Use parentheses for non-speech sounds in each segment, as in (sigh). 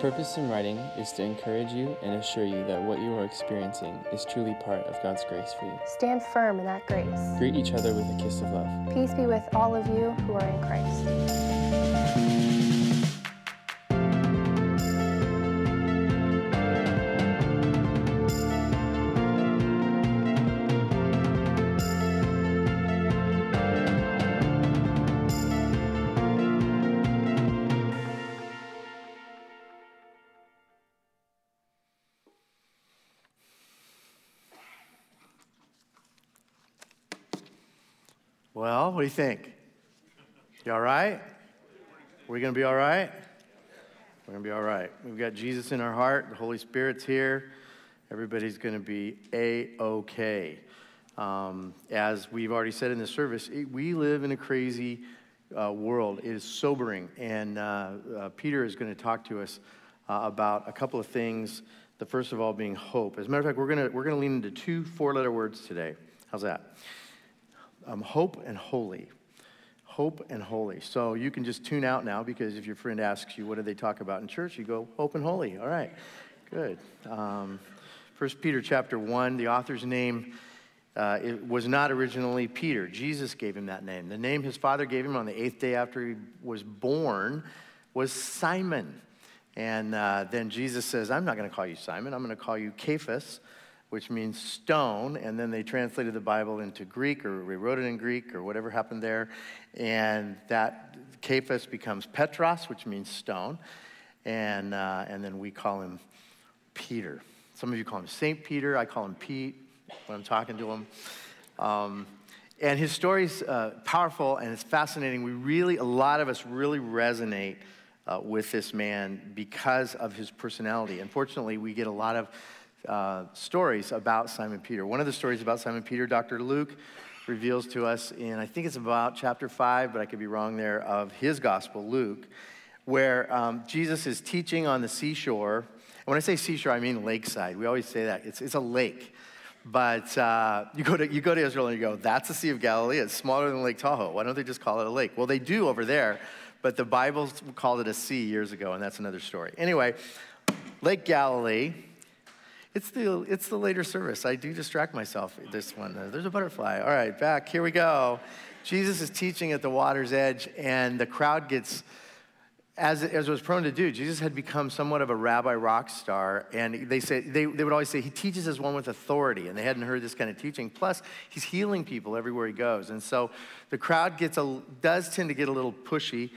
Purpose in writing is to encourage you and assure you that what you are experiencing is truly part of God's grace for you. Stand firm in that grace. Greet each other with a kiss of love. Peace be with all of you who are in Christ. What do you think? You all right? We're going to be all right? We're going to be all right. We've got Jesus in our heart, the Holy Spirit's here. Everybody's going to be A OK. Um, as we've already said in the service, it- we live in a crazy uh, world. It is sobering. And uh, uh, Peter is going to talk to us uh, about a couple of things. The first of all being hope. As a matter of fact, we're going we're going to lean into two four letter words today. How's that? Um, hope and holy. Hope and holy. So you can just tune out now because if your friend asks you, what do they talk about in church? You go, hope and holy. All right, good. Um, 1 Peter chapter 1, the author's name uh, it was not originally Peter. Jesus gave him that name. The name his father gave him on the eighth day after he was born was Simon. And uh, then Jesus says, I'm not going to call you Simon, I'm going to call you Cephas, which means stone. And then they translated the Bible into Greek or rewrote it in Greek or whatever happened there. And that Cephas becomes Petros, which means stone. And, uh, and then we call him Peter. Some of you call him St. Peter, I call him Pete when I'm talking to him. Um, and his story's uh, powerful and it's fascinating. We really, a lot of us really resonate uh, with this man because of his personality. Unfortunately, we get a lot of uh, stories about Simon Peter. One of the stories about Simon Peter, Dr. Luke reveals to us in, I think it's about chapter five, but I could be wrong there, of his gospel, Luke, where um, Jesus is teaching on the seashore. And when I say seashore, I mean lakeside. We always say that. It's, it's a lake. But uh, you, go to, you go to Israel and you go, that's the Sea of Galilee. It's smaller than Lake Tahoe. Why don't they just call it a lake? Well, they do over there, but the Bible called it a sea years ago, and that's another story. Anyway, Lake Galilee. It's the, it's the later service. I do distract myself this one. There's a butterfly. All right, back. Here we go. Jesus is teaching at the water's edge, and the crowd gets as, as was prone to do, Jesus had become somewhat of a rabbi rock star. And they, say, they, they would always say, he teaches as one with authority. And they hadn't heard this kind of teaching. Plus, he's healing people everywhere he goes. And so the crowd gets a, does tend to get a little pushy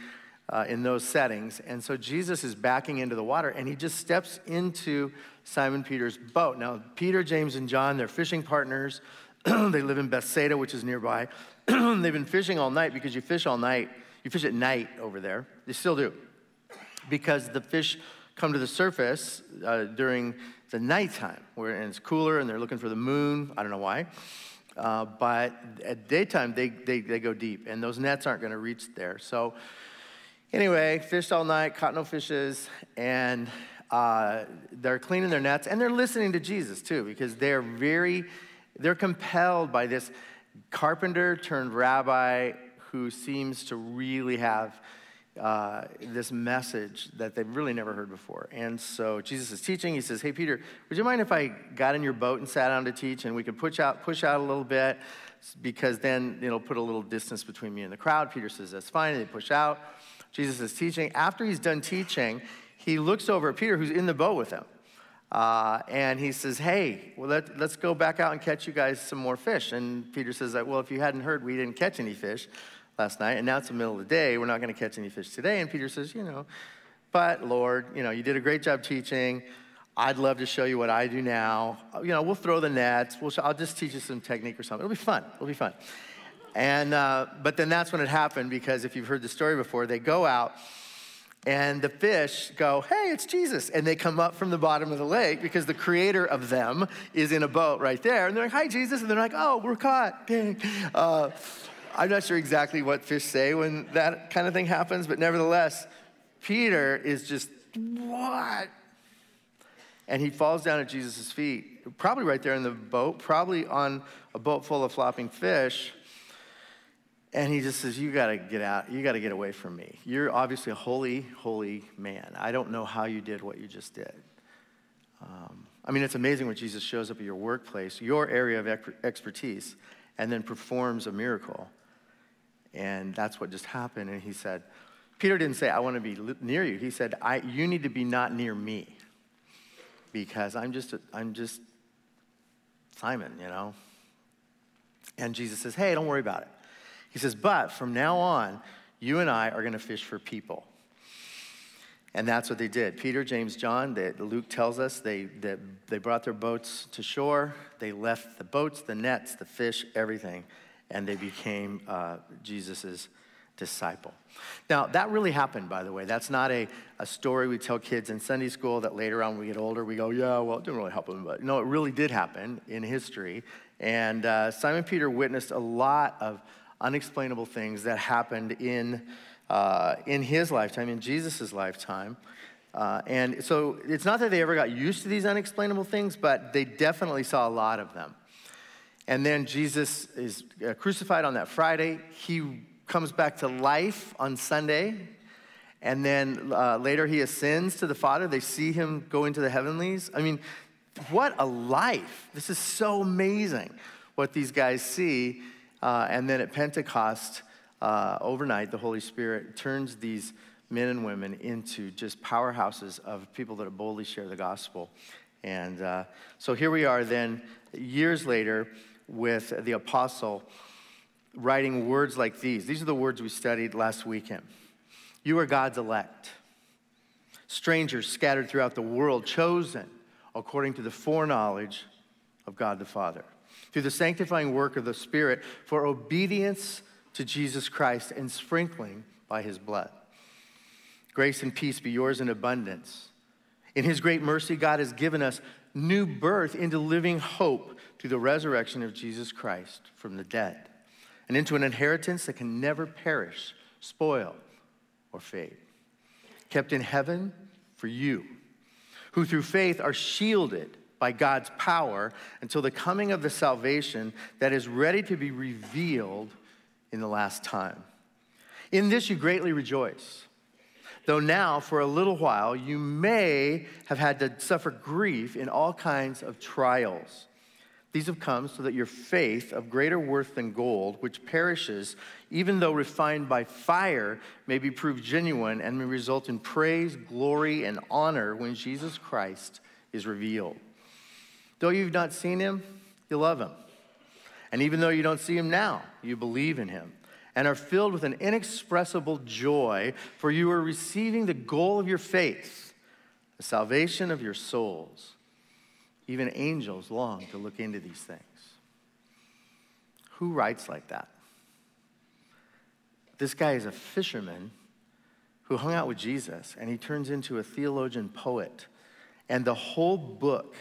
uh, in those settings. And so Jesus is backing into the water and he just steps into Simon Peter's boat. Now, Peter, James, and John, they're fishing partners. (clears throat) they live in Bethsaida, which is nearby. (clears throat) They've been fishing all night because you fish all night. You fish at night over there. They still do because the fish come to the surface uh, during the nighttime, where and it's cooler and they're looking for the moon. I don't know why. Uh, but at daytime, they, they, they go deep, and those nets aren't going to reach there. So, anyway, fished all night, caught no fishes, and uh, they're cleaning their nets, and they're listening to Jesus too, because they're very, they're compelled by this carpenter turned rabbi who seems to really have uh, this message that they've really never heard before. And so Jesus is teaching. He says, Hey, Peter, would you mind if I got in your boat and sat down to teach and we could push out, push out a little bit because then it'll put a little distance between me and the crowd? Peter says, That's fine. And they push out. Jesus is teaching. After he's done teaching, he looks over at Peter, who's in the boat with him. Uh, and he says, Hey, well, let, let's go back out and catch you guys some more fish. And Peter says, Well, if you hadn't heard, we didn't catch any fish last night, and now it's the middle of the day. We're not going to catch any fish today. And Peter says, You know, but Lord, you know, you did a great job teaching. I'd love to show you what I do now. You know, we'll throw the nets. We'll, I'll just teach you some technique or something. It'll be fun. It'll be fun. And, uh, but then that's when it happened because if you've heard the story before, they go out and the fish go, hey, it's Jesus. And they come up from the bottom of the lake because the creator of them is in a boat right there. And they're like, hi, Jesus. And they're like, oh, we're caught. Dang. (laughs) Uh, I'm not sure exactly what fish say when that kind of thing happens, but nevertheless, Peter is just, what? And he falls down at Jesus' feet, probably right there in the boat, probably on a boat full of flopping fish. And he just says, You got to get out. You got to get away from me. You're obviously a holy, holy man. I don't know how you did what you just did. Um, I mean, it's amazing when Jesus shows up at your workplace, your area of expertise, and then performs a miracle. And that's what just happened. And he said, Peter didn't say, I want to be near you. He said, I, You need to be not near me because I'm just, a, I'm just Simon, you know? And Jesus says, Hey, don't worry about it. He says, But from now on, you and I are going to fish for people. And that's what they did. Peter, James, John, they, Luke tells us they, they, they brought their boats to shore. They left the boats, the nets, the fish, everything, and they became uh, Jesus' disciple. Now, that really happened, by the way. That's not a, a story we tell kids in Sunday school that later on when we get older, we go, yeah, well, it didn't really happen. But no, it really did happen in history. And uh, Simon Peter witnessed a lot of unexplainable things that happened in, uh, in his lifetime, in Jesus' lifetime. Uh, and so it's not that they ever got used to these unexplainable things, but they definitely saw a lot of them. And then Jesus is uh, crucified on that Friday. He comes back to life on Sunday. And then uh, later he ascends to the Father. They see him go into the heavenlies. I mean, what a life. This is so amazing what these guys see. Uh, and then at Pentecost, uh, overnight, the Holy Spirit turns these men and women into just powerhouses of people that boldly share the gospel. And uh, so here we are then, years later, with the apostle writing words like these. These are the words we studied last weekend. You are God's elect, strangers scattered throughout the world, chosen according to the foreknowledge of God the Father through the sanctifying work of the Spirit for obedience to Jesus Christ and sprinkling by his blood. Grace and peace be yours in abundance. In his great mercy, God has given us new birth into living hope through the resurrection of Jesus Christ from the dead and into an inheritance that can never perish, spoil, or fade, kept in heaven for you, who through faith are shielded by God's power until the coming of the salvation that is ready to be revealed in the last time. In this you greatly rejoice. Though now, for a little while, you may have had to suffer grief in all kinds of trials. These have come so that your faith, of greater worth than gold, which perishes, even though refined by fire, may be proved genuine and may result in praise, glory, and honor when Jesus Christ is revealed. Though you've not seen him, you love him. And even though you don't see him now, you believe in him and are filled with an inexpressible joy, for you are receiving the goal of your faith, the salvation of your souls. Even angels long to look into these things. Who writes like that? This guy is a fisherman who hung out with Jesus, and he turns into a theologian poet. And the whole book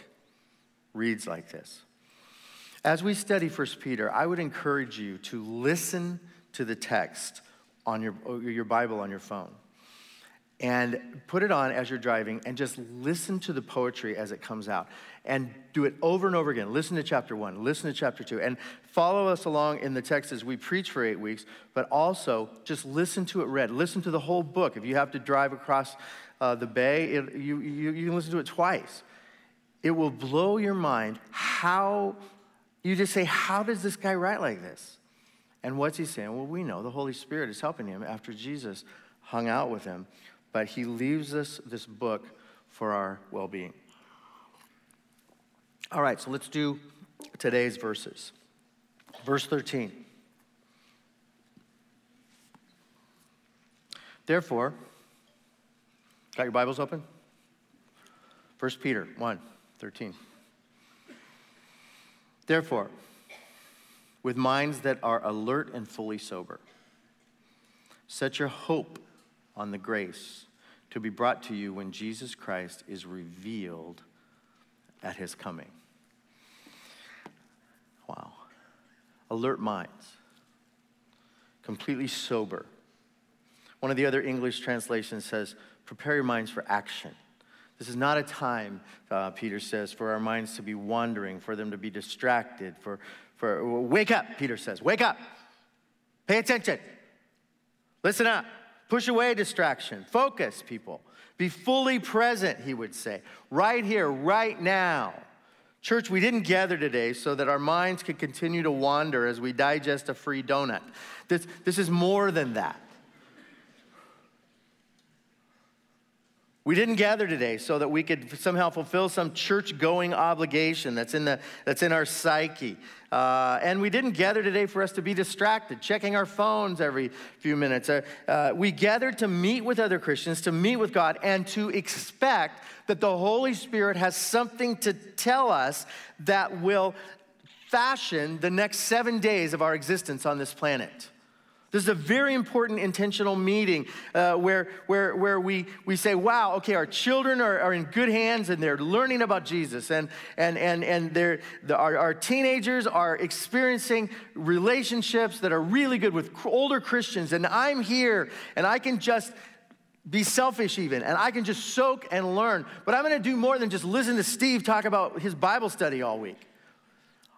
reads like this. As we study 1 Peter, I would encourage you to listen to the text on your, your Bible on your phone and put it on as you're driving and just listen to the poetry as it comes out and do it over and over again. Listen to chapter one, listen to chapter two, and follow us along in the text as we preach for eight weeks, but also just listen to it read. Listen to the whole book. If you have to drive across uh, the bay, it, you, you, you can listen to it twice it will blow your mind how you just say, How does this guy write like this? And what's he saying? Well, we know the Holy Spirit is helping him after Jesus hung out with him, but he leaves us this book for our well being. All right, so let's do today's verses. Verse 13. Therefore, got your Bibles open? 1 Peter 1. 13. Therefore, with minds that are alert and fully sober, set your hope on the grace to be brought to you when Jesus Christ is revealed at his coming. Wow. Alert minds, completely sober. One of the other English translations says, prepare your minds for action. This is not a time, uh, Peter says, for our minds to be wandering, for them to be distracted, for, for wake up, Peter says, wake up. Pay attention. Listen up. Push away distraction. Focus, people. Be fully present, he would say, right here, right now. Church, we didn't gather today so that our minds could continue to wander as we digest a free donut. This, this is more than that. We didn't gather today so that we could somehow fulfill some church going obligation that's in, the, that's in our psyche. Uh, and we didn't gather today for us to be distracted, checking our phones every few minutes. Uh, uh, we gathered to meet with other Christians, to meet with God, and to expect that the Holy Spirit has something to tell us that will fashion the next seven days of our existence on this planet. This is a very important intentional meeting uh, where, where, where we, we say, wow, okay, our children are, are in good hands and they're learning about Jesus. And, and, and, and they're, the, our, our teenagers are experiencing relationships that are really good with older Christians. And I'm here and I can just be selfish even and I can just soak and learn. But I'm gonna do more than just listen to Steve talk about his Bible study all week.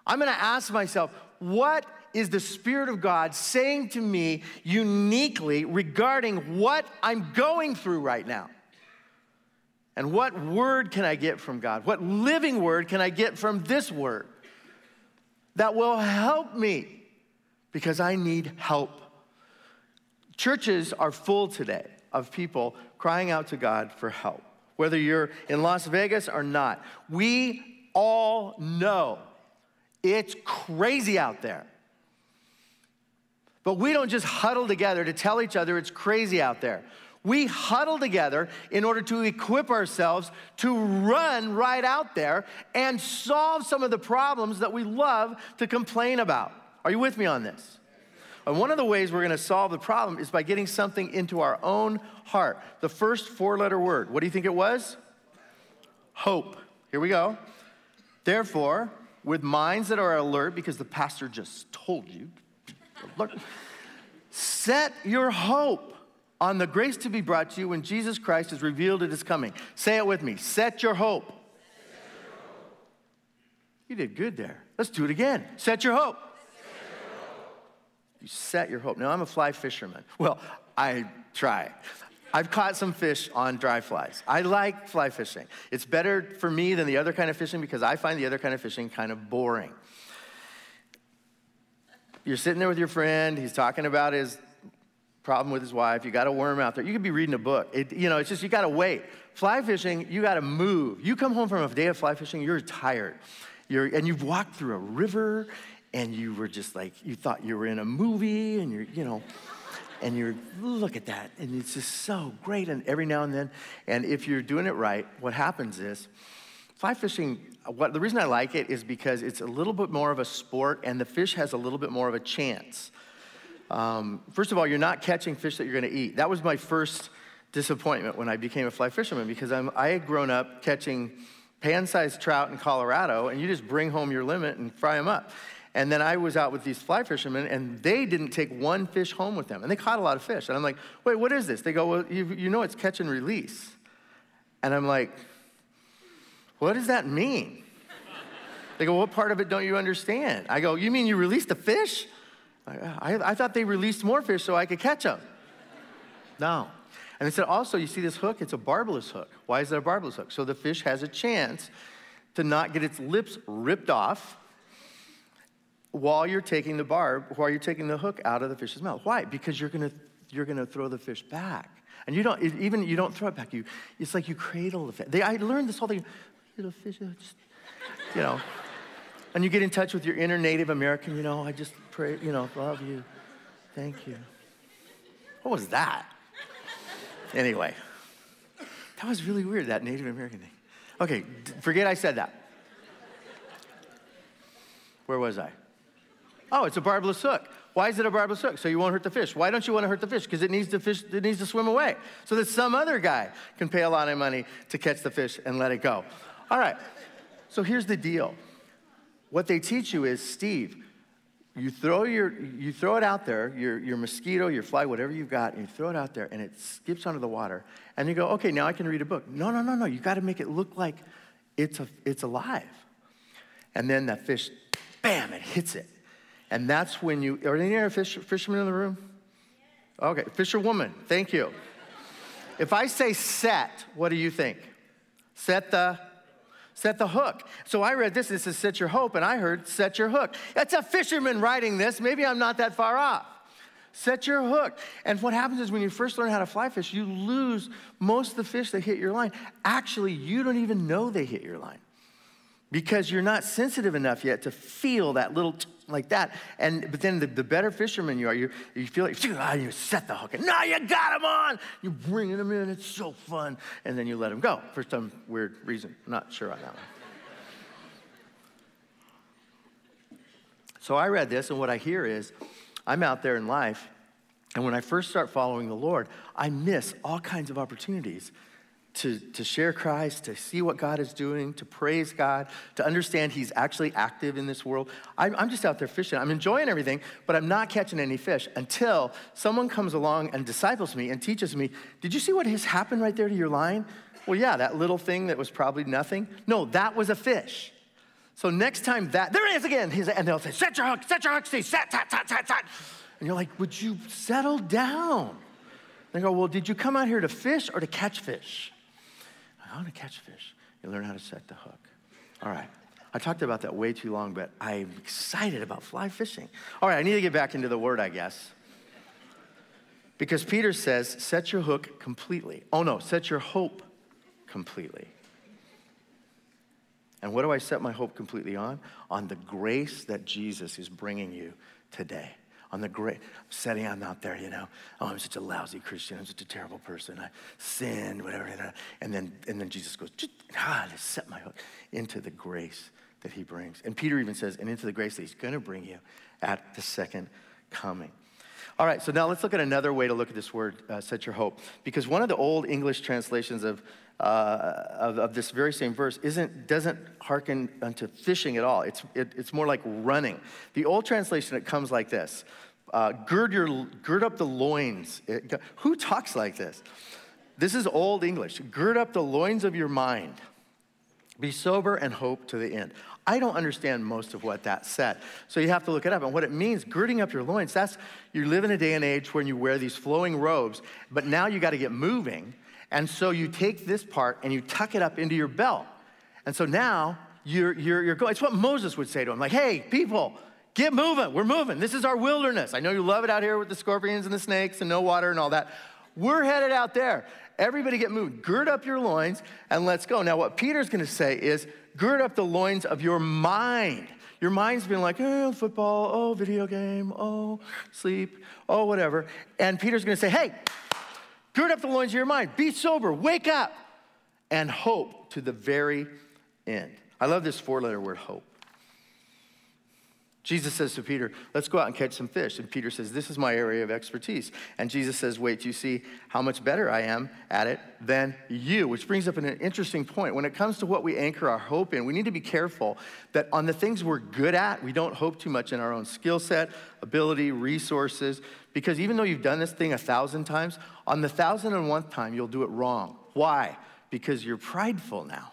I'm gonna ask myself, what is the Spirit of God saying to me uniquely regarding what I'm going through right now? And what word can I get from God? What living word can I get from this word that will help me? Because I need help. Churches are full today of people crying out to God for help, whether you're in Las Vegas or not. We all know it's crazy out there. But we don't just huddle together to tell each other it's crazy out there. We huddle together in order to equip ourselves to run right out there and solve some of the problems that we love to complain about. Are you with me on this? And one of the ways we're going to solve the problem is by getting something into our own heart. The first four letter word, what do you think it was? Hope. Here we go. Therefore, with minds that are alert, because the pastor just told you Look, set your hope on the grace to be brought to you when Jesus Christ is revealed at his coming. Say it with me. Set your hope. You did good there. Let's do it again. Set your hope. You set your hope. Now, I'm a fly fisherman. Well, I try. I've caught some fish on dry flies. I like fly fishing. It's better for me than the other kind of fishing because I find the other kind of fishing kind of boring you're sitting there with your friend, he's talking about his problem with his wife, you got a worm out there. You could be reading a book. It, you know, it's just you got to wait. Fly fishing, you got to move. You come home from a day of fly fishing, you're tired. You're, and you've walked through a river and you were just like, you thought you were in a movie and you're, you know, and you're, look at that. And it's just so great. And every now and then, and if you're doing it right, what happens is, Fly fishing, what, the reason I like it is because it's a little bit more of a sport and the fish has a little bit more of a chance. Um, first of all, you're not catching fish that you're going to eat. That was my first disappointment when I became a fly fisherman because I'm, I had grown up catching pan sized trout in Colorado and you just bring home your limit and fry them up. And then I was out with these fly fishermen, and they didn't take one fish home with them. And they caught a lot of fish. And I'm like, wait, what is this? They go, well, you, you know it's catch and release. And I'm like, what does that mean? They go, What part of it don't you understand? I go, You mean you released a fish? I, I, I thought they released more fish so I could catch them. No. And they said, Also, you see this hook? It's a barbless hook. Why is it a barbless hook? So the fish has a chance to not get its lips ripped off while you're taking the barb, while you're taking the hook out of the fish's mouth. Why? Because you're gonna, you're gonna throw the fish back. And you don't, even you don't throw it back. You, it's like you cradle the fish. They, I learned this whole thing little fish, uh, just, you know. And you get in touch with your inner Native American, you know, I just pray, you know, love you. Thank you. What was that? Anyway, that was really weird, that Native American thing. Okay, forget I said that. Where was I? Oh, it's a barbless hook. Why is it a barbless hook? So you won't hurt the fish. Why don't you want to hurt the fish? Because it needs to fish, it needs to swim away. So that some other guy can pay a lot of money to catch the fish and let it go. All right. So here's the deal. What they teach you is, Steve, you throw, your, you throw it out there, your, your mosquito, your fly, whatever you've got, and you throw it out there, and it skips under the water. And you go, okay, now I can read a book. No, no, no, no. You got to make it look like it's, a, it's alive. And then that fish, bam, it hits it. And that's when you, are there any other fish, fishermen in the room? Okay, fisherwoman, thank you. If I say set, what do you think? Set the set the hook. So I read this, it says set your hope, and I heard set your hook. That's a fisherman writing this. Maybe I'm not that far off. Set your hook. And what happens is when you first learn how to fly fish, you lose most of the fish that hit your line. Actually, you don't even know they hit your line because you're not sensitive enough yet to feel that little t- like that. And but then the, the better fisherman you are, you, you feel like ah, you set the hook and now you got him on. You're bringing him in. It's so fun. And then you let him go for some weird reason. I'm not sure on that one. So I read this, and what I hear is I'm out there in life, and when I first start following the Lord, I miss all kinds of opportunities to, to share Christ, to see what God is doing, to praise God, to understand He's actually active in this world. I'm, I'm, just out there fishing. I'm enjoying everything, but I'm not catching any fish until someone comes along and disciples me and teaches me Did you see what has happened right there to your line? Well, yeah, that little thing that was probably nothing. No, that was a fish. So next time that, there it is again. And they'll say, Set your hook, set your hook, Steve, set, set, set, set, set. And you're like, Would you settle down? They go, Well, did you come out here to fish or to catch fish? I want to catch fish. You learn how to set the hook. All right. I talked about that way too long, but I'm excited about fly fishing. All right, I need to get back into the word, I guess. Because Peter says, set your hook completely. Oh no, set your hope completely. And what do I set my hope completely on? On the grace that Jesus is bringing you today on the great setting I'm out there, you know. Oh, I'm such a lousy Christian. I'm such a terrible person. I sinned, whatever. And then, and then Jesus goes, ah, to set my hook into the grace that he brings. And Peter even says, and into the grace that he's going to bring you at the second coming. All right, so now let's look at another way to look at this word, uh, set your hope. Because one of the old English translations of, uh, of, of, this very same verse isn't, doesn't hearken unto fishing at all. It's, it, it's more like running. The old translation, it comes like this uh, gird, your, gird up the loins. It, who talks like this? This is old English. Gird up the loins of your mind. Be sober and hope to the end. I don't understand most of what that said. So you have to look it up. And what it means, girding up your loins, that's you live in a day and age when you wear these flowing robes, but now you got to get moving. And so you take this part and you tuck it up into your belt. And so now you're, you're, you're going. It's what Moses would say to him like, hey, people, get moving. We're moving. This is our wilderness. I know you love it out here with the scorpions and the snakes and no water and all that. We're headed out there. Everybody get moved. Gird up your loins and let's go. Now, what Peter's going to say is gird up the loins of your mind. Your mind's been like, oh, football, oh, video game, oh, sleep, oh, whatever. And Peter's going to say, hey, gird up the loins of your mind. Be sober, wake up, and hope to the very end. I love this four letter word, hope. Jesus says to Peter, Let's go out and catch some fish. And Peter says, This is my area of expertise. And Jesus says, Wait, you see how much better I am at it than you? Which brings up an interesting point. When it comes to what we anchor our hope in, we need to be careful that on the things we're good at, we don't hope too much in our own skill set, ability, resources. Because even though you've done this thing a thousand times, on the thousand and one time, you'll do it wrong. Why? Because you're prideful now.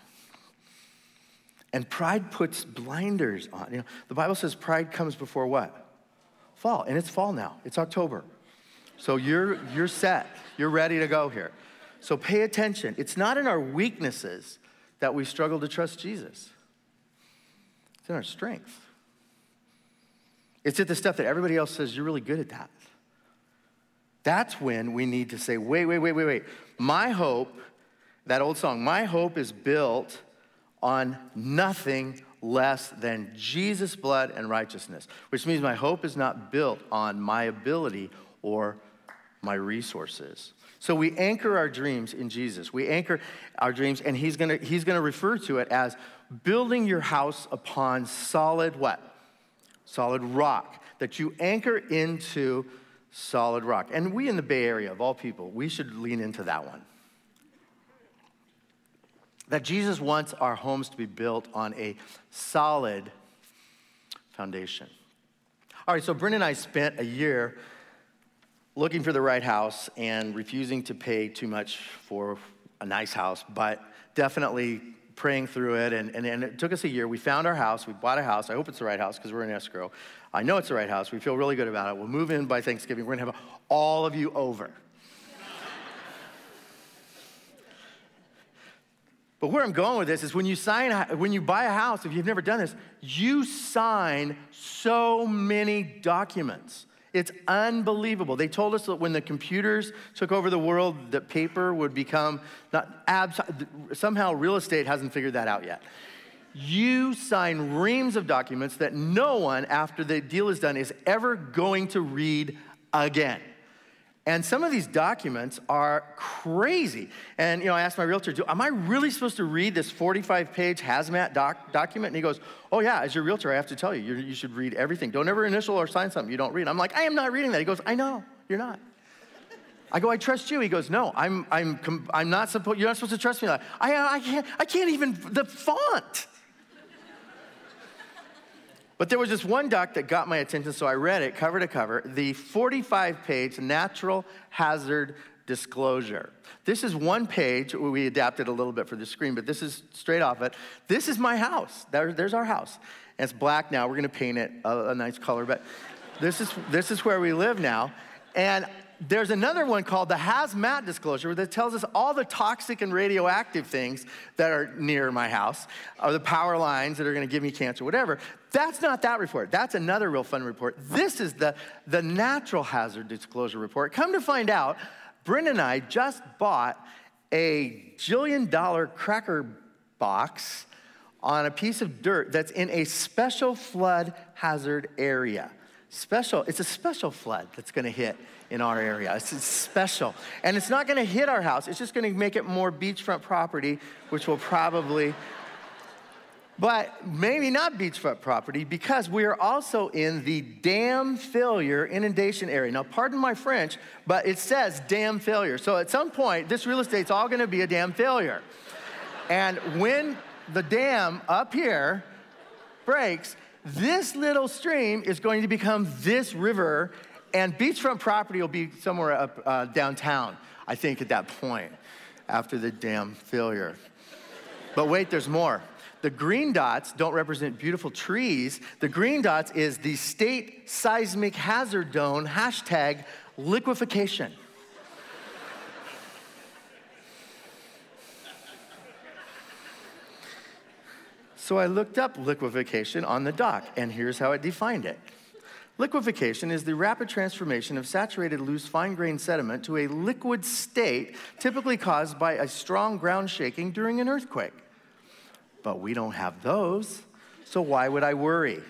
And pride puts blinders on. You know, the Bible says pride comes before what? Fall. And it's fall now. It's October. So you're you're set. You're ready to go here. So pay attention. It's not in our weaknesses that we struggle to trust Jesus. It's in our strength. It's at the stuff that everybody else says you're really good at that. That's when we need to say, wait, wait, wait, wait, wait. My hope, that old song, my hope is built on nothing less than Jesus' blood and righteousness, which means my hope is not built on my ability or my resources. So we anchor our dreams in Jesus. We anchor our dreams, and he's gonna, he's gonna refer to it as building your house upon solid what? Solid rock. That you anchor into solid rock. And we in the Bay Area, of all people, we should lean into that one that Jesus wants our homes to be built on a solid foundation. All right, so Bryn and I spent a year looking for the right house and refusing to pay too much for a nice house, but definitely praying through it, and, and, and it took us a year. We found our house. We bought a house. I hope it's the right house because we're in escrow. I know it's the right house. We feel really good about it. We'll move in by Thanksgiving. We're going to have all of you over. But where I'm going with this is when you sign, when you buy a house, if you've never done this, you sign so many documents. It's unbelievable. They told us that when the computers took over the world, that paper would become not abs- somehow real estate hasn't figured that out yet. You sign reams of documents that no one, after the deal is done, is ever going to read again. And some of these documents are crazy. And you know, I asked my realtor, "Am I really supposed to read this 45-page hazmat doc- document?" And he goes, "Oh yeah, as your realtor, I have to tell you, you should read everything. Don't ever initial or sign something you don't read." I'm like, "I am not reading that." He goes, "I know, you're not." I go, "I trust you." He goes, "No, I'm, I'm, I'm not supposed. You're not supposed to trust me." I, I can't, I can't even the font. But there was this one doc that got my attention, so I read it cover to cover the 45 page natural hazard disclosure. This is one page, we adapted a little bit for the screen, but this is straight off it. This is my house. There, there's our house. And it's black now. We're gonna paint it a, a nice color, but this is, this is where we live now. And there's another one called the hazmat disclosure that tells us all the toxic and radioactive things that are near my house, or the power lines that are gonna give me cancer, whatever. That's not that report. That's another real fun report. This is the, the natural hazard disclosure report. Come to find out, Brenda and I just bought a jillion dollar cracker box on a piece of dirt that's in a special flood hazard area. Special, it's a special flood that's gonna hit in our area. It's, it's special. And it's not gonna hit our house, it's just gonna make it more beachfront property, which will probably, but maybe not beachfront property because we are also in the dam failure inundation area. Now, pardon my French, but it says dam failure. So at some point, this real estate's all gonna be a dam failure. and when the dam up here breaks, this little stream is going to become this river and beachfront property will be somewhere up uh, downtown, I think, at that point, after the dam failure. But wait, there's more. The green dots don't represent beautiful trees. The green dots is the state seismic hazard zone hashtag liquefaction. So I looked up liquefaction on the doc, and here's how it defined it. Liquefaction is the rapid transformation of saturated loose fine grained sediment to a liquid state, typically caused by a strong ground shaking during an earthquake. But we don't have those, so why would I worry?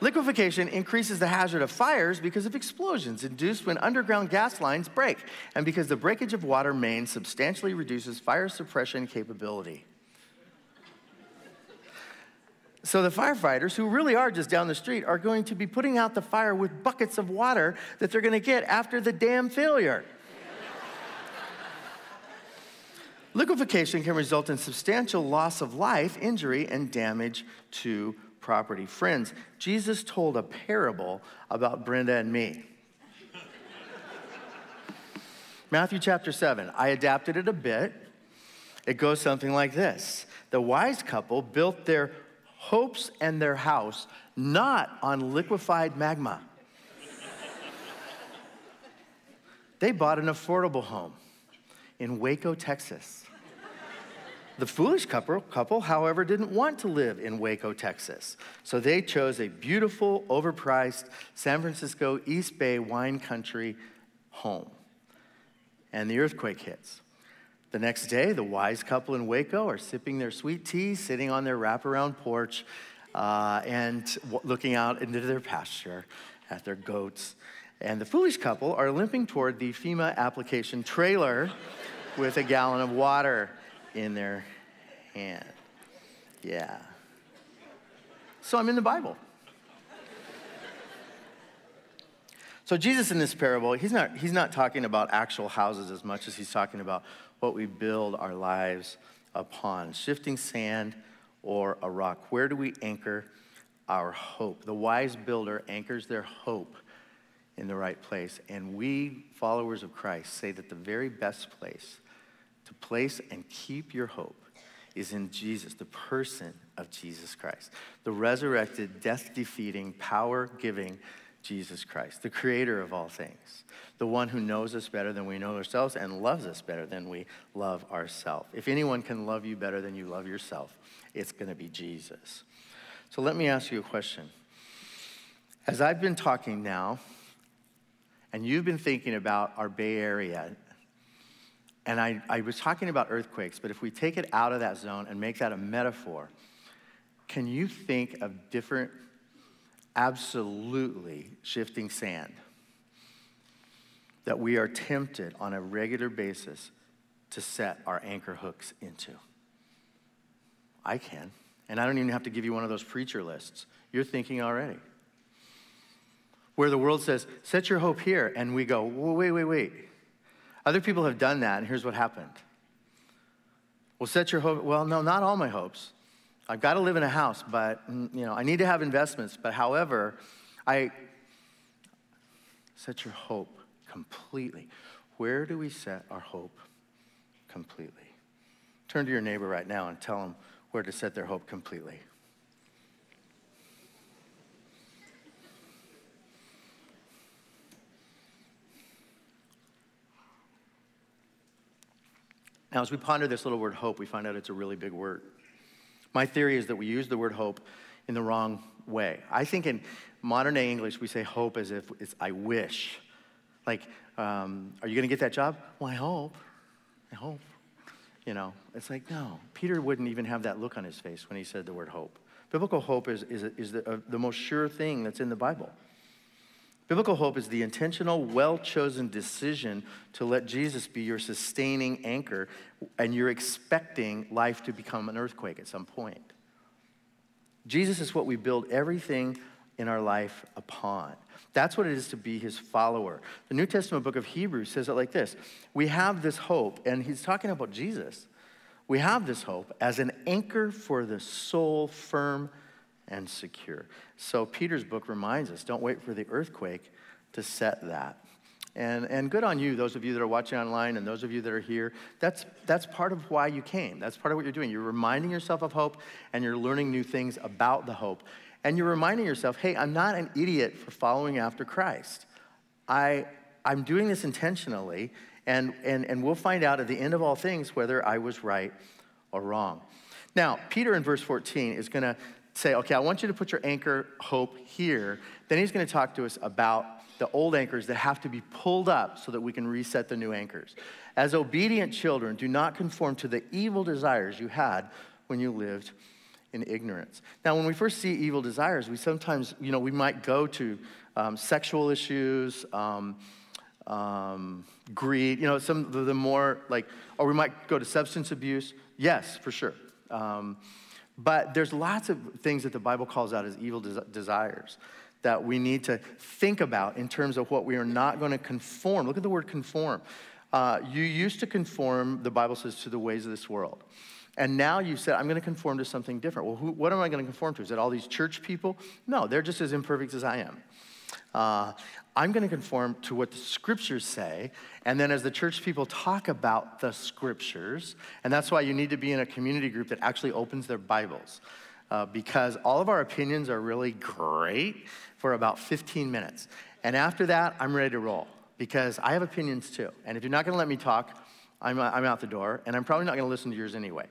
Liquefaction increases the hazard of fires because of explosions induced when underground gas lines break, and because the breakage of water mains substantially reduces fire suppression capability. So the firefighters, who really are just down the street, are going to be putting out the fire with buckets of water that they're going to get after the dam failure. Liquefaction can result in substantial loss of life, injury, and damage to property. Friends, Jesus told a parable about Brenda and me. (laughs) Matthew chapter 7. I adapted it a bit. It goes something like this The wise couple built their hopes and their house not on liquefied magma. they bought an affordable home in Waco, Texas. The foolish couple, couple, however, didn't want to live in Waco, Texas. So they chose a beautiful, overpriced San Francisco East Bay wine country home. And the earthquake hits. The next day, the wise couple in Waco are sipping their sweet tea, sitting on their wraparound porch, uh, and w- looking out into their pasture at their goats. And the foolish couple are limping toward the FEMA application trailer with a gallon of water in their hand. Yeah. So I'm in the Bible. So Jesus in this parable, he's not, he's not talking about actual houses as much as he's talking about what we build our lives upon shifting sand or a rock. Where do we anchor our hope? The wise builder anchors their hope in the right place. And we, followers of Christ, say that the very best place to place and keep your hope is in Jesus, the person of Jesus Christ, the resurrected, death defeating, power giving Jesus Christ, the creator of all things, the one who knows us better than we know ourselves and loves us better than we love ourselves. If anyone can love you better than you love yourself, it's going to be Jesus. So let me ask you a question. As I've been talking now, and you've been thinking about our Bay Area, and I, I was talking about earthquakes, but if we take it out of that zone and make that a metaphor, can you think of different, absolutely shifting sand that we are tempted on a regular basis to set our anchor hooks into? I can. And I don't even have to give you one of those preacher lists. You're thinking already. Where the world says, set your hope here, and we go, wait, wait, wait. Other people have done that, and here's what happened. Well, set your hope. Well, no, not all my hopes. I've got to live in a house, but mm, you know, I need to have investments. But however, I set your hope completely. Where do we set our hope completely? Turn to your neighbor right now and tell them where to set their hope completely. Now, as we ponder this little word hope, we find out it's a really big word. My theory is that we use the word hope in the wrong way. I think in modern day English, we say hope as if it's I wish. Like, um, are you going to get that job? Well, I hope. I hope. You know, it's like, no. Peter wouldn't even have that look on his face when he said the word hope. Biblical hope is, is, is the, uh, the most sure thing that's in the Bible. Biblical hope is the intentional, well chosen decision to let Jesus be your sustaining anchor, and you're expecting life to become an earthquake at some point. Jesus is what we build everything in our life upon. That's what it is to be his follower. The New Testament book of Hebrews says it like this We have this hope, and he's talking about Jesus. We have this hope as an anchor for the soul, firm and secure. So Peter's book reminds us don't wait for the earthquake to set that. And, and good on you, those of you that are watching online and those of you that are here. That's, that's part of why you came. That's part of what you're doing. You're reminding yourself of hope and you're learning new things about the hope. And you're reminding yourself, hey, I'm not an idiot for following after Christ. I, I'm doing this intentionally, and, and, and we'll find out at the end of all things whether I was right or wrong. Now, Peter in verse 14 is going to say, okay, I want you to put your anchor hope here. Then he's going to talk to us about the old anchors that have to be pulled up so that we can reset the new anchors. As obedient children, do not conform to the evil desires you had when you lived in ignorance. Now, when we first see evil desires, we sometimes, you know, we might go to um, sexual issues, um, um, greed, you know, some of the more like, or we might go to substance abuse. Yes, for sure. But there's lots of things that the Bible calls out as evil des- desires that we need to think about in terms of what we are not going to conform. Look at the word conform. Uh, you used to conform, the Bible says, to the ways of this world. And now you said, I'm going to conform to something different. Well, who, what am I going to conform to? Is it all these church people? No, they're just as imperfect as I am. Uh, I'm going to conform to what the scriptures say. And then as the church people talk about the scriptures, and that's why you need to be in a community group that actually opens their Bibles. Uh, because all of our opinions are really great for about 15 minutes. And after that, I'm ready to roll because I have opinions too. And if you're not going to let me talk, I'm, I'm out the door, and I'm probably not going to listen to yours anyway.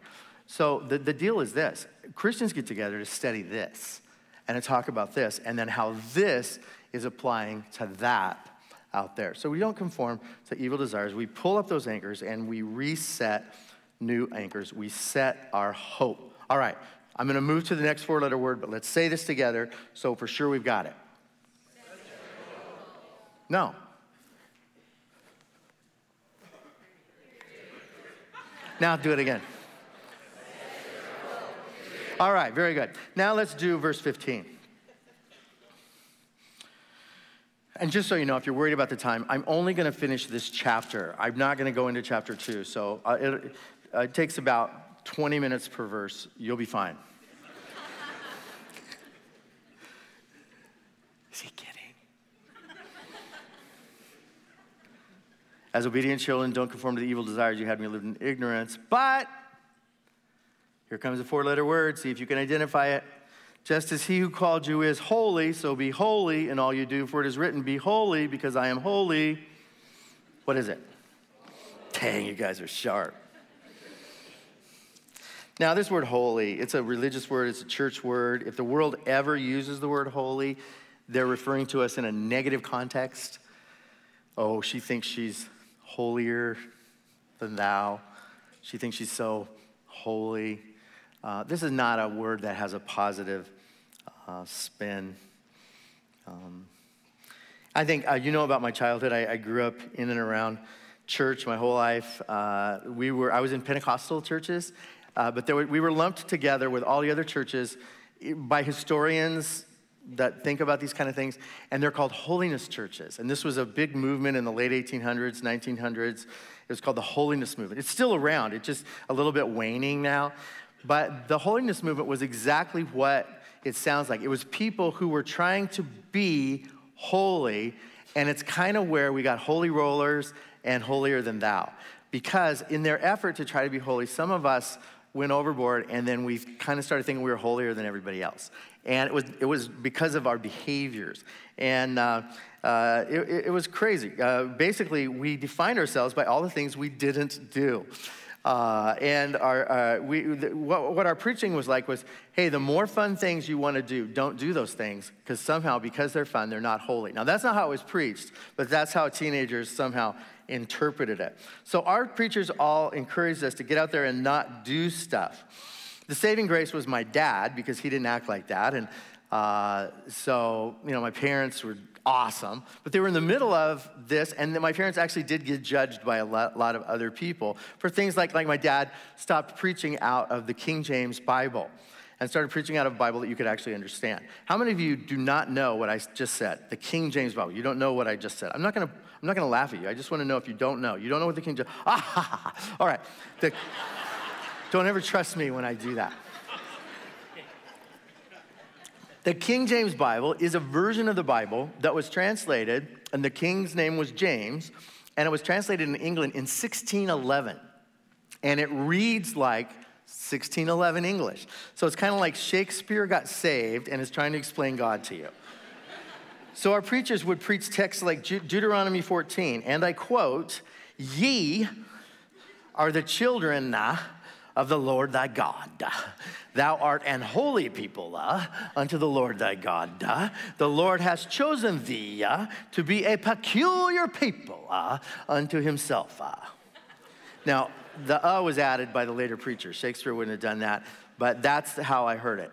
So the, the deal is this Christians get together to study this and to talk about this, and then how this is applying to that out there. So we don't conform to evil desires. We pull up those anchors and we reset new anchors. We set our hope. All right, I'm going to move to the next four letter word, but let's say this together so for sure we've got it. No. Now do it again. All right, very good. Now let's do verse 15. And just so you know, if you're worried about the time, I'm only going to finish this chapter. I'm not going to go into chapter two. So uh, it, uh, it takes about 20 minutes per verse. You'll be fine. (laughs) Is he kidding? As obedient children, don't conform to the evil desires you had you lived in ignorance, but Here comes a four letter word. See if you can identify it. Just as he who called you is holy, so be holy in all you do, for it is written, Be holy because I am holy. What is it? Dang, you guys are sharp. Now, this word holy, it's a religious word, it's a church word. If the world ever uses the word holy, they're referring to us in a negative context. Oh, she thinks she's holier than thou. She thinks she's so holy. Uh, this is not a word that has a positive uh, spin. Um, I think uh, you know about my childhood. I, I, grew up in and around church my whole life. Uh, we were I was in Pentecostal churches, uh, but were, we were lumped together with all the other churches by historians that think about these kind of things, and they're called holiness churches. And this was a big movement in the late 1800s, 1900s. It was called the holiness movement. It's still around, it's just a little bit waning now. But the holiness movement was exactly what it sounds like. It was people who were trying to be holy, and it's kind of where we got holy rollers and holier than thou. Because in their effort to try to be holy, some of us went overboard, and then we kind of started thinking we were holier than everybody else. And it was, it was because of our behaviors. And uh, uh, it, it, was crazy. Uh, basically, we defined ourselves by all the things we didn't do. Uh, and our, uh, we, what, what, our preaching was like was hey, the more fun things you want to do, don't do those things because somehow, because they're fun, they're not holy. Now, that's not how it was preached, but that's how teenagers somehow interpreted it. So our preachers all encouraged us to get out there and not do stuff. The saving grace was my dad because he didn't act like that. And uh, so, you know, my parents were awesome, but they were in the middle of this, and my parents actually did get judged by a lot, of other people for things like, like my dad stopped preaching out of the King James Bible and started preaching out of a Bible that you could actually understand. How many of you do not know what I just said? The King James Bible. You don't know what I just said. I'm not gonna, I'm not gonna laugh at you. I just wanna know if you don't know. You don't know what the King James, (laughs) ah, ha, ha, ha. all right. The, don't ever trust me when I do that. The King James Bible is a version of the Bible that was translated, and the king's name was James, and it was translated in England in 1611. And it reads like 1611 English. So it's kind of like Shakespeare got saved and is trying to explain God to you. so our preachers would preach texts like Deuteronomy 14, and I quote, Ye are the children of the Lord thy God. Thou art an holy people uh, unto the Lord thy God. Uh. The Lord has chosen thee uh, to be a peculiar people uh, unto himself. Uh. Now, the uh was added by the later preacher. Shakespeare wouldn't have done that, but that's how I heard it.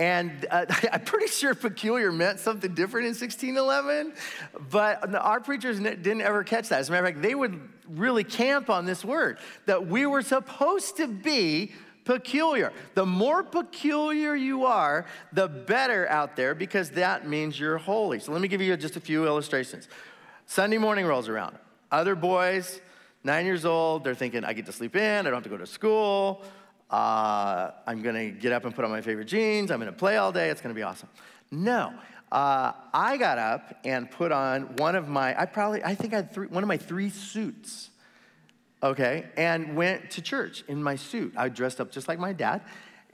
And uh, (laughs) I'm pretty sure peculiar meant something different in 1611, but our preachers didn't ever catch that. As a matter of fact, they would really camp on this word that we were supposed to be peculiar. The more peculiar you are, the better out there because that means you're holy. So let me give you just a few illustrations. Sunday morning rolls around. Other boys, nine years old, they're thinking, I get to sleep in, I don't have to go to school. Uh, I'm gonna get up and put on my favorite jeans, I'm gonna play all day, it's gonna be awesome. No, uh, I got up and put on one of my, I probably, I think I had three, one of my three suits, okay, and went to church in my suit. I dressed up just like my dad,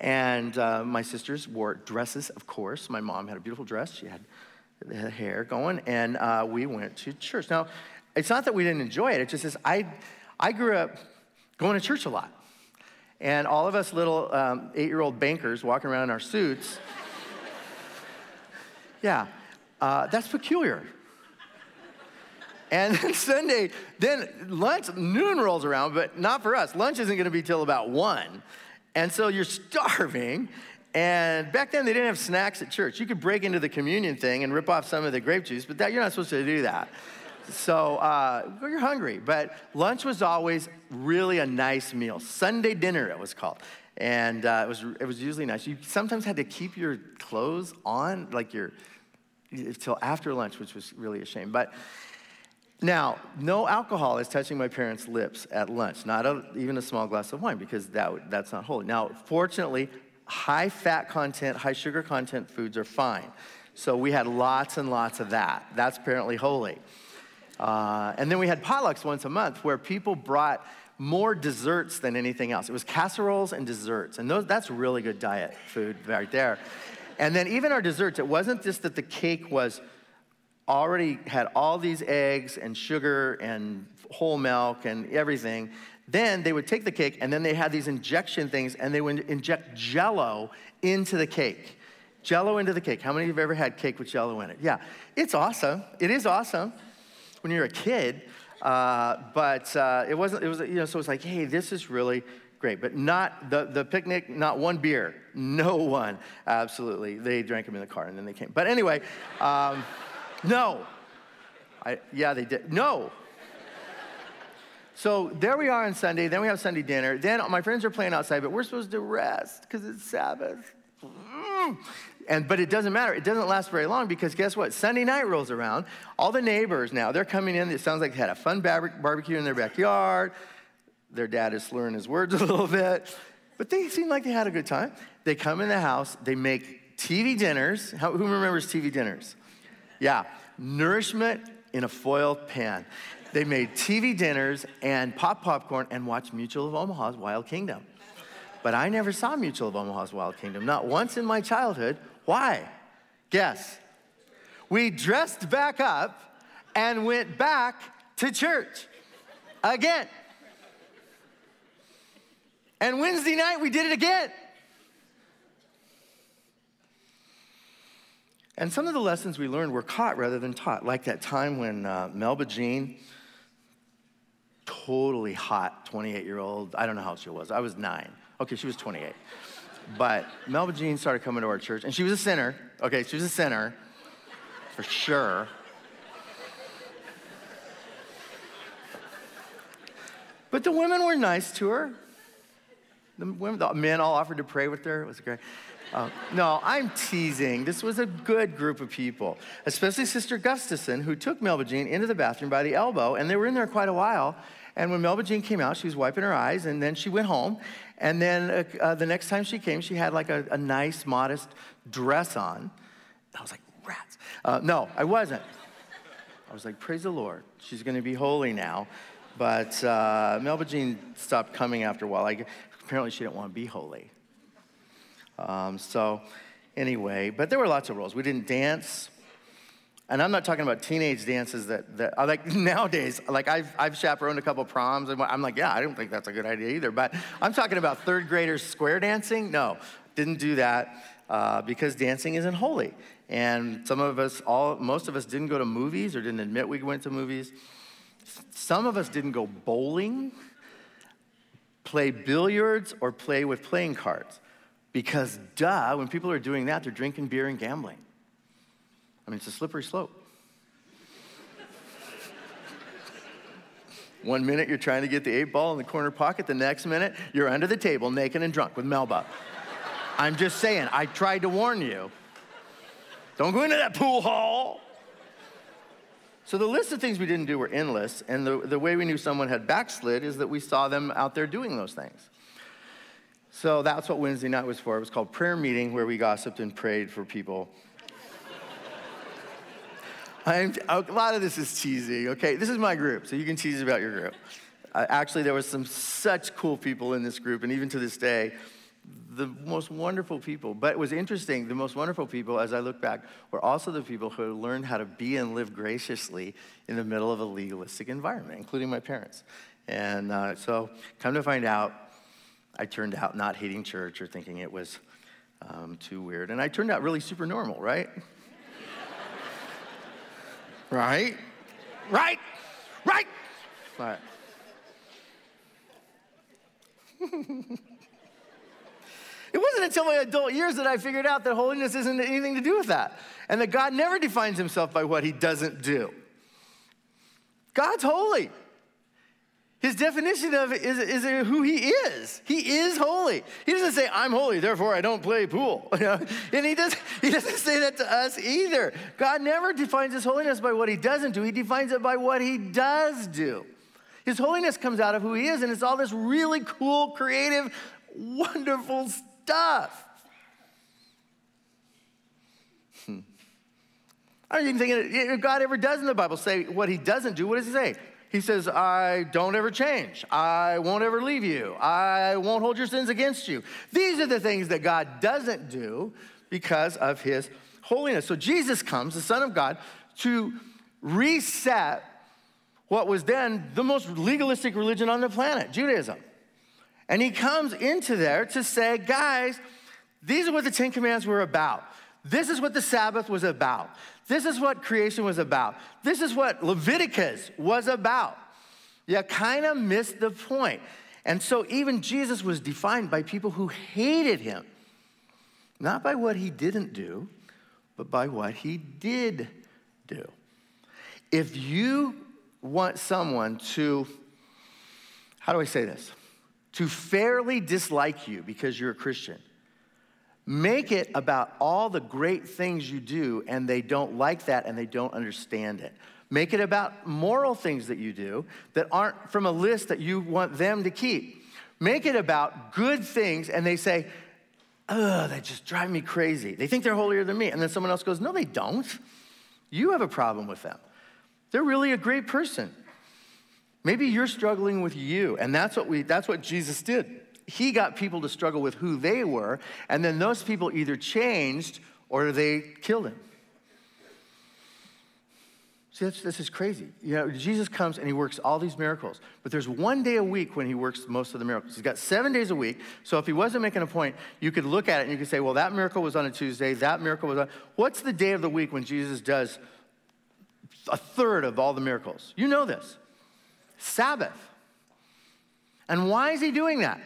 and uh, my sisters wore dresses, of course. My mom had a beautiful dress, she had the hair going, and uh, we went to church. Now, it's not that we didn't enjoy it, it just is I, I grew up going to church a lot. And all of us little um, eight year old bankers walking around in our suits, yeah, uh, that's peculiar. And then Sunday, then lunch, noon rolls around, but not for us. Lunch isn't gonna be till about one. And so you're starving. And back then, they didn't have snacks at church. You could break into the communion thing and rip off some of the grape juice, but that, you're not supposed to do that. So uh, you're hungry. But lunch was always really a nice meal. Sunday dinner, it was called. And uh, it, was, it was usually nice. You sometimes had to keep your clothes on, like your, till after lunch, which was really a shame. But now, no alcohol is touching my parents' lips at lunch, not a, even a small glass of wine, because that, that's not holy. Now, fortunately, high fat content, high sugar content foods are fine. So we had lots and lots of that. That's apparently holy. Uh, and then we had potlucks once a month where people brought more desserts than anything else. It was casseroles and desserts. And those, that's really good diet food right there. And then even our desserts, it wasn't just that the cake was already had all these eggs and sugar and whole milk and everything. Then they would take the cake and then they had these injection things and they would inject jello into the cake. Jello into the cake. How many of you have ever had cake with jello in it? Yeah, it's awesome. It is awesome when you're a kid. Uh, but uh, it wasn't, it was, you know, so it's like, hey, this is really great. But not the, the picnic, not one beer. (laughs) No one. Absolutely. They drank them in the car and then they came. But anyway, um, no. I, yeah, they did. No. So there we are on Sunday. Then we have Sunday dinner. Then my friends are playing outside, but we're supposed to rest because it's Sabbath. Mm. And but it doesn't matter. It doesn't last very long because guess what? Sunday night rolls around. All the neighbors now they're coming in. It sounds like they had a fun barbecue in their backyard. Their dad is slurring his words (laughs) a little bit, but they seem like they had a good time. They come in the house. They make TV dinners. How, who remembers TV dinners? Yeah, nourishment in a foil pan. They made TV dinners and pop popcorn and watched Mutual of Omaha's Wild Kingdom. But I never saw Mutual of Omaha's Wild Kingdom, not once in my childhood. Why? Guess. We dressed back up and went back to church again. And Wednesday night, we did it again. And some of the lessons we learned were caught rather than taught, like that time when uh, Melba Jean, totally hot 28 year old, I don't know how old she was, I was nine. Okay, she was 28. But Melba Jean started coming to our church, and she was a sinner. Okay, she was a sinner, for sure. But the women were nice to her. The, women, the men all offered to pray with her. It was great. Uh, no, I'm teasing. This was a good group of people, especially Sister Gustafson, who took Melba Jean into the bathroom by the elbow, and they were in there quite a while. And when Melba Jean came out, she was wiping her eyes, and then she went home. And then uh, uh, the next time she came, she had like a, a nice, modest dress on. And I was like, rats. Uh, no, I wasn't. I was like, praise the Lord. She's going to be holy now. But uh, Melba Jean stopped coming after a while. Apparently, she didn't want to be holy. Um, so, anyway, but there were lots of rules. We didn't dance. And I'm not talking about teenage dances that, that are like (laughs) nowadays, like I've, I've chaperoned a couple proms, and I'm like, yeah, I don't think that's a good idea either. But I'm talking about third graders square dancing. No, didn't do that uh, because dancing isn't holy. And some of us, all, most of us didn't go to movies or didn't admit we went to movies. Some of us didn't go bowling, play billiards, or play with playing cards. Because, duh, when people are doing that, they're drinking beer and gambling. I mean, it's a slippery slope. One minute you're trying to get the eight ball in the corner pocket, the next minute you're under the table, naked and drunk with Melba. I'm just saying, I tried to warn you. Don't go into that pool hall. So the list of things we didn't do were endless, and the, the way we knew someone had backslid is that we saw them out there doing those things. So that's what Wednesday night was for. It was called prayer meeting, where we gossiped and prayed for people. I'm, a lot of this is cheesy, okay? This is my group, so you can tease about your group. Uh, actually, there was some such cool people in this group, and even to this day, the most wonderful people. But it was interesting, the most wonderful people, as I look back, were also the people who learned how to be and live graciously in the middle of a legalistic environment, including my parents. And uh, so, come to find out, I turned out not hating church or thinking it was um, too weird. And I turned out really super normal, right? Right? Right? Right? Right. it wasn't until my adult years that I figured out that holiness isn't anything to do with that. And that God never defines himself by what he doesn't do. God's holy. His definition of it is, is who he is. He is holy. He doesn't say, I'm holy, therefore I don't play pool. (laughs) and he, doesn't, he doesn't say that to us either. God never defines his holiness by what he doesn't do, he defines it by what he does do. His holiness comes out of who he is, and it's all this really cool, creative, wonderful stuff. Hmm. I don't even think if God ever does in the Bible say what he doesn't do. What does he say? He says, I don't ever change. I won't ever leave you. I won't hold your sins against you. These are the things that God doesn't do because of his holiness. So Jesus comes, the Son of God, to reset what was then the most legalistic religion on the planet, Judaism. And he comes into there to say, guys, these are what the Ten Commandments were about. This is what the Sabbath was about. This is what creation was about. This is what Leviticus was about. You kind of missed the point. And so even Jesus was defined by people who hated him, not by what he didn't do, but by what he did do. If you want someone to, how do I say this? To fairly dislike you because you're a Christian, make it about all the great things you do and they don't like that and they don't understand it. Make it about moral things that you do that aren't from a list that you want them to keep. Make it about good things and they say, ugh, that just drive me crazy. They think they're holier than me. And then someone else goes, no, they don't. You have a problem with them. They're really a great person. Maybe you're struggling with you, and that's what we that's what Jesus did. He got people to struggle with who they were, and then those people either changed or they killed him. See, this is crazy. You know, Jesus comes and he works all these miracles, but there's one day a week when he works most of the miracles. He's got seven days a week. So if he wasn't making a point, you could look at it and you could say, well, that miracle was on a Tuesday, that miracle was on. What's the day of the week when Jesus does a third of all the miracles. You know this Sabbath. And why is he doing that?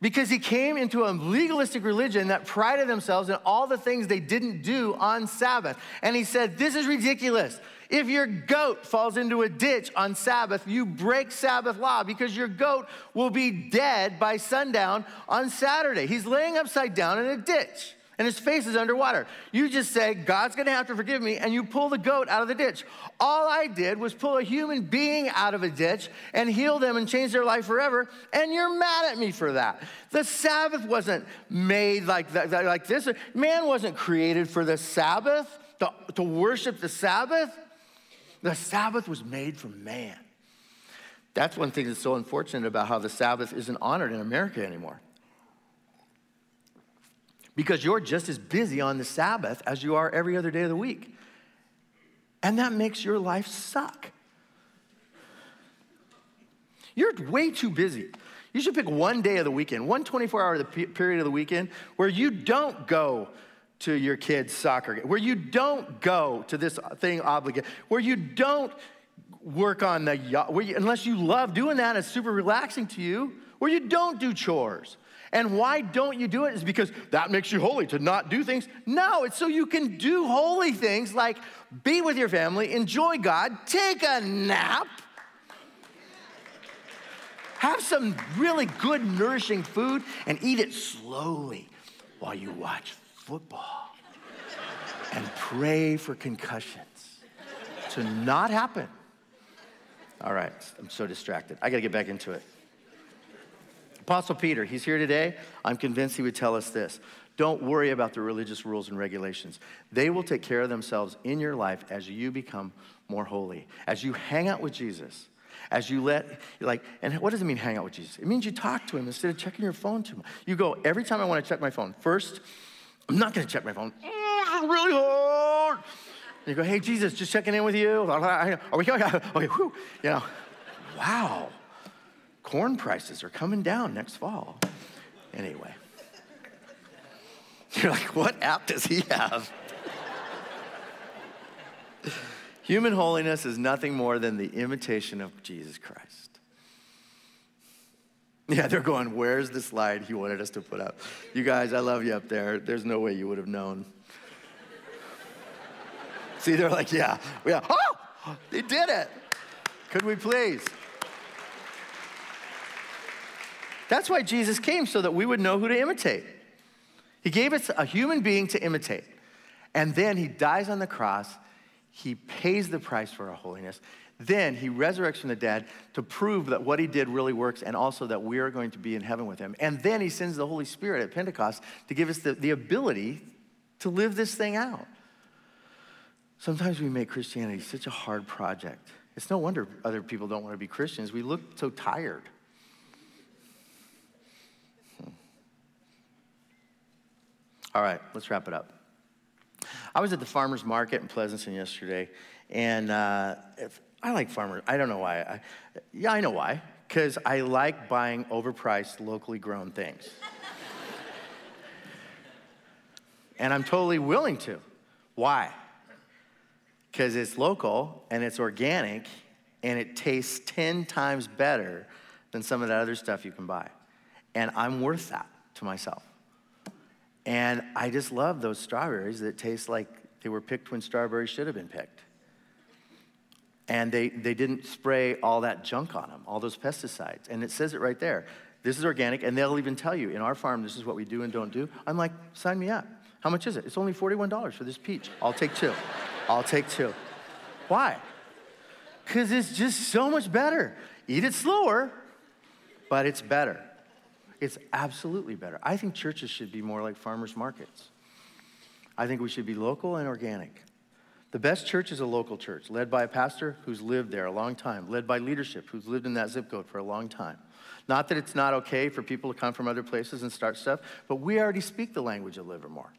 Because he came into a legalistic religion that prided themselves in all the things they didn't do on Sabbath. And he said, This is ridiculous. If your goat falls into a ditch on Sabbath, you break Sabbath law because your goat will be dead by sundown on Saturday. He's laying upside down in a ditch and his face is underwater. You just say, God's gonna have to forgive me, and you pull the goat out of the ditch. All I did was pull a human being out of a ditch and heal them and change their life forever, and you're mad at me for that. The Sabbath wasn't made like, that, like this. Man wasn't created for the Sabbath, to, to worship the Sabbath. The Sabbath was made for man. That's one thing that's so unfortunate about how the Sabbath isn't honored in America anymore because you're just as busy on the Sabbath as you are every other day of the week. And that makes your life suck. You're way too busy. You should pick one day of the weekend, one 24 hour period of the weekend where you don't go to your kids' soccer game, where you don't go to this thing obligated, where you don't work on the yacht, you, unless you love doing that, it's super relaxing to you, where you don't do chores, and why don't you do it? Is because that makes you holy to not do things? No, it's so you can do holy things like be with your family, enjoy God, take a nap, have some really good, nourishing food, and eat it slowly while you watch football and pray for concussions to not happen. All right, I'm so distracted. I gotta get back into it. Apostle Peter, he's here today. I'm convinced he would tell us this. Don't worry about the religious rules and regulations. They will take care of themselves in your life as you become more holy. As you hang out with Jesus, as you let, like, and what does it mean hang out with Jesus? It means you talk to him instead of checking your phone too much. You go, every time I want to check my phone, first, I'm not going to check my phone. (laughs) Mm, really hard. And you go, hey, Jesus, just checking in with you. (laughs) Are we, going? (laughs) okay, whew, you know, wow corn prices are coming down next fall. Anyway, you're like, what app does he have? Human holiness is nothing more than the imitation of Jesus Christ. Yeah, they're going, where's the slide he wanted us to put up? You guys, I love you up there. There's no way you would have known. See, they're like, yeah, yeah. Oh, they did it. Could we please? That's why Jesus came, so that we would know who to imitate. He gave us a human being to imitate. And then he dies on the cross. He pays the price for our holiness. Then he resurrects from the dead to prove that what he did really works and also that we are going to be in heaven with him. And then he sends the Holy Spirit at Pentecost to give us the, the ability to live this thing out. Sometimes we make Christianity such a hard project. It's no wonder other people don't want to be Christians. We look so tired. All right, let's wrap it up. I was at the farmer's market in Pleasanton yesterday, and uh, if, I like farmers. I don't know why. I, yeah, I know why. Because I like buying overpriced, locally grown things. (laughs) and I'm totally willing to. Why? Because it's local and it's organic and it tastes 10 times better than some of that other stuff you can buy. And I'm worth that to myself. And I just love those strawberries that taste like they were picked when strawberries should have been picked. And they, they didn't spray all that junk on them, all those pesticides. And it says it right there. This is organic, and they'll even tell you in our farm, this is what we do and don't do. I'm like, sign me up. How much is it? It's only $41 for this peach. I'll take two. I'll take two. Why? Because it's just so much better. Eat it slower, but it's better. It's absolutely better. I think churches should be more like farmers markets. I think we should be local and organic. The best church is a local church, led by a pastor who's lived there a long time, led by leadership who's lived in that zip code for a long time. Not that it's not okay for people to come from other places and start stuff, but we already speak the language of Livermore.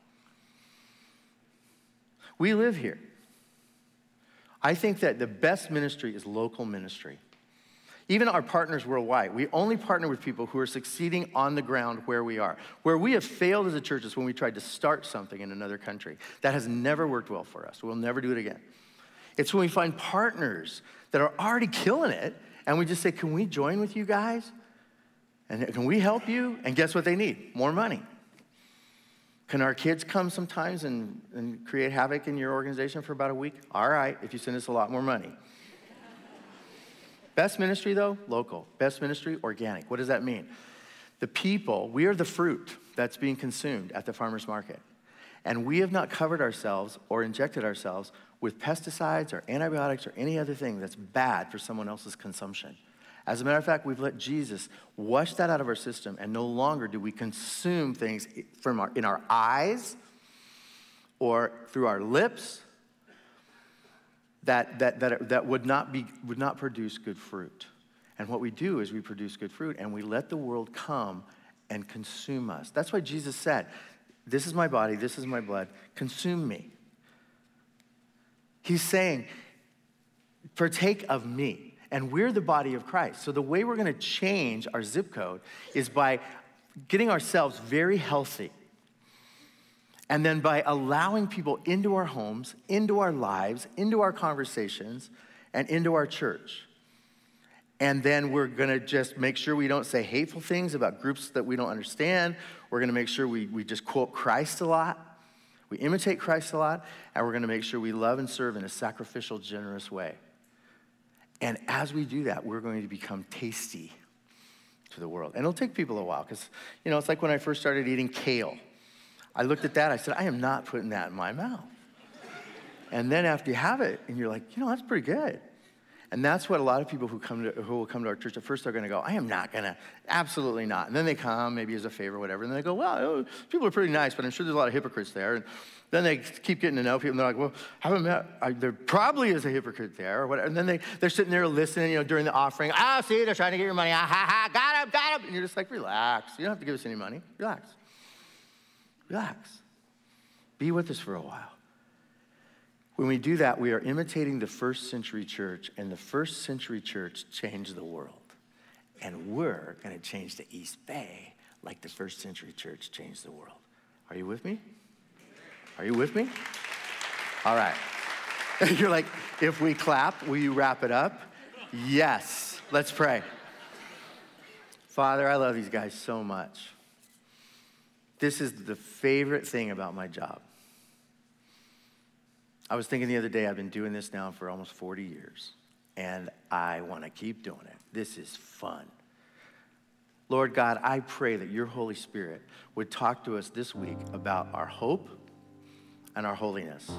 We live here. I think that the best ministry is local ministry. Even our partners worldwide, we only partner with people who are succeeding on the ground where we are. Where we have failed as a church is when we tried to start something in another country. That has never worked well for us. We'll never do it again. It's when we find partners that are already killing it and we just say, Can we join with you guys? And can we help you? And guess what they need? More money. Can our kids come sometimes and, and create havoc in your organization for about a week? All right, if you send us a lot more money. Best ministry, though, local. Best ministry, organic. What does that mean? The people, we are the fruit that's being consumed at the farmer's market. And we have not covered ourselves or injected ourselves with pesticides or antibiotics or any other thing that's bad for someone else's consumption. As a matter of fact, we've let Jesus wash that out of our system, and no longer do we consume things from our, in our eyes or through our lips that, that, that, that would, not be, would not produce good fruit. And what we do is we produce good fruit and we let the world come and consume us. That's why Jesus said, This is my body, this is my blood, consume me. He's saying, Partake of me. And we're the body of Christ. So the way we're going to change our zip code is by getting ourselves very healthy and then by allowing people into our homes, into our lives, into our conversations, and into our church. And then we're gonna just make sure we don't say hateful things about groups that we don't understand. We're gonna make sure we, we just quote Christ a lot. We imitate Christ a lot. And we're gonna make sure we love and serve in a sacrificial, generous way. And as we do that, we're going to become tasty to the world. And it'll take people a while because, you know, it's like when I first started eating kale. I looked at that, I said, I am not putting that in my mouth. And then after you have it, and you're like, you know, that's pretty good. And that's what a lot of people who come to, who will come to our church at first are going to go, I am not going to, absolutely not. And then they come, maybe as a favor, or whatever, and they go, well, oh, people are pretty nice, but I'm sure there's a lot of hypocrites there. And then they keep getting to know people, and they're like, well, I haven't met, I, there probably is a hypocrite there, or whatever. And then they, they're sitting there listening, you know, during the offering. Ah, see, they're trying to get your money. Ah, ha, ha, got him, got him. And you're just like, relax. You don't have to give us any money. Relax. Relax. Be with us for a while. When we do that, we are imitating the first century church, and the first century church changed the world. And we're going to change the East Bay like the first century church changed the world. Are you with me? Are you with me? All right. (laughs) You're like, if we clap, will you wrap it up? Yes. Let's pray. Father, I love these guys so much. This is the favorite thing about my job. I was thinking the other day, I've been doing this now for almost 40 years, and I want to keep doing it. This is fun. Lord God, I pray that your Holy Spirit would talk to us this week about our hope and our holiness.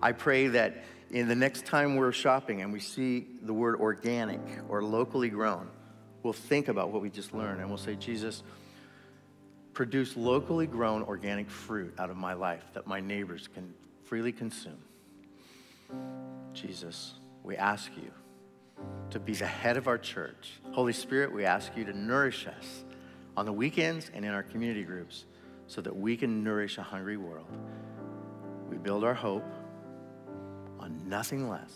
I pray that in the next time we're shopping and we see the word organic or locally grown, we'll think about what we just learned and we'll say, Jesus, produce locally grown organic fruit out of my life that my neighbors can freely consume. Jesus, we ask you to be the head of our church. Holy Spirit, we ask you to nourish us on the weekends and in our community groups so that we can nourish a hungry world. We build our hope on nothing less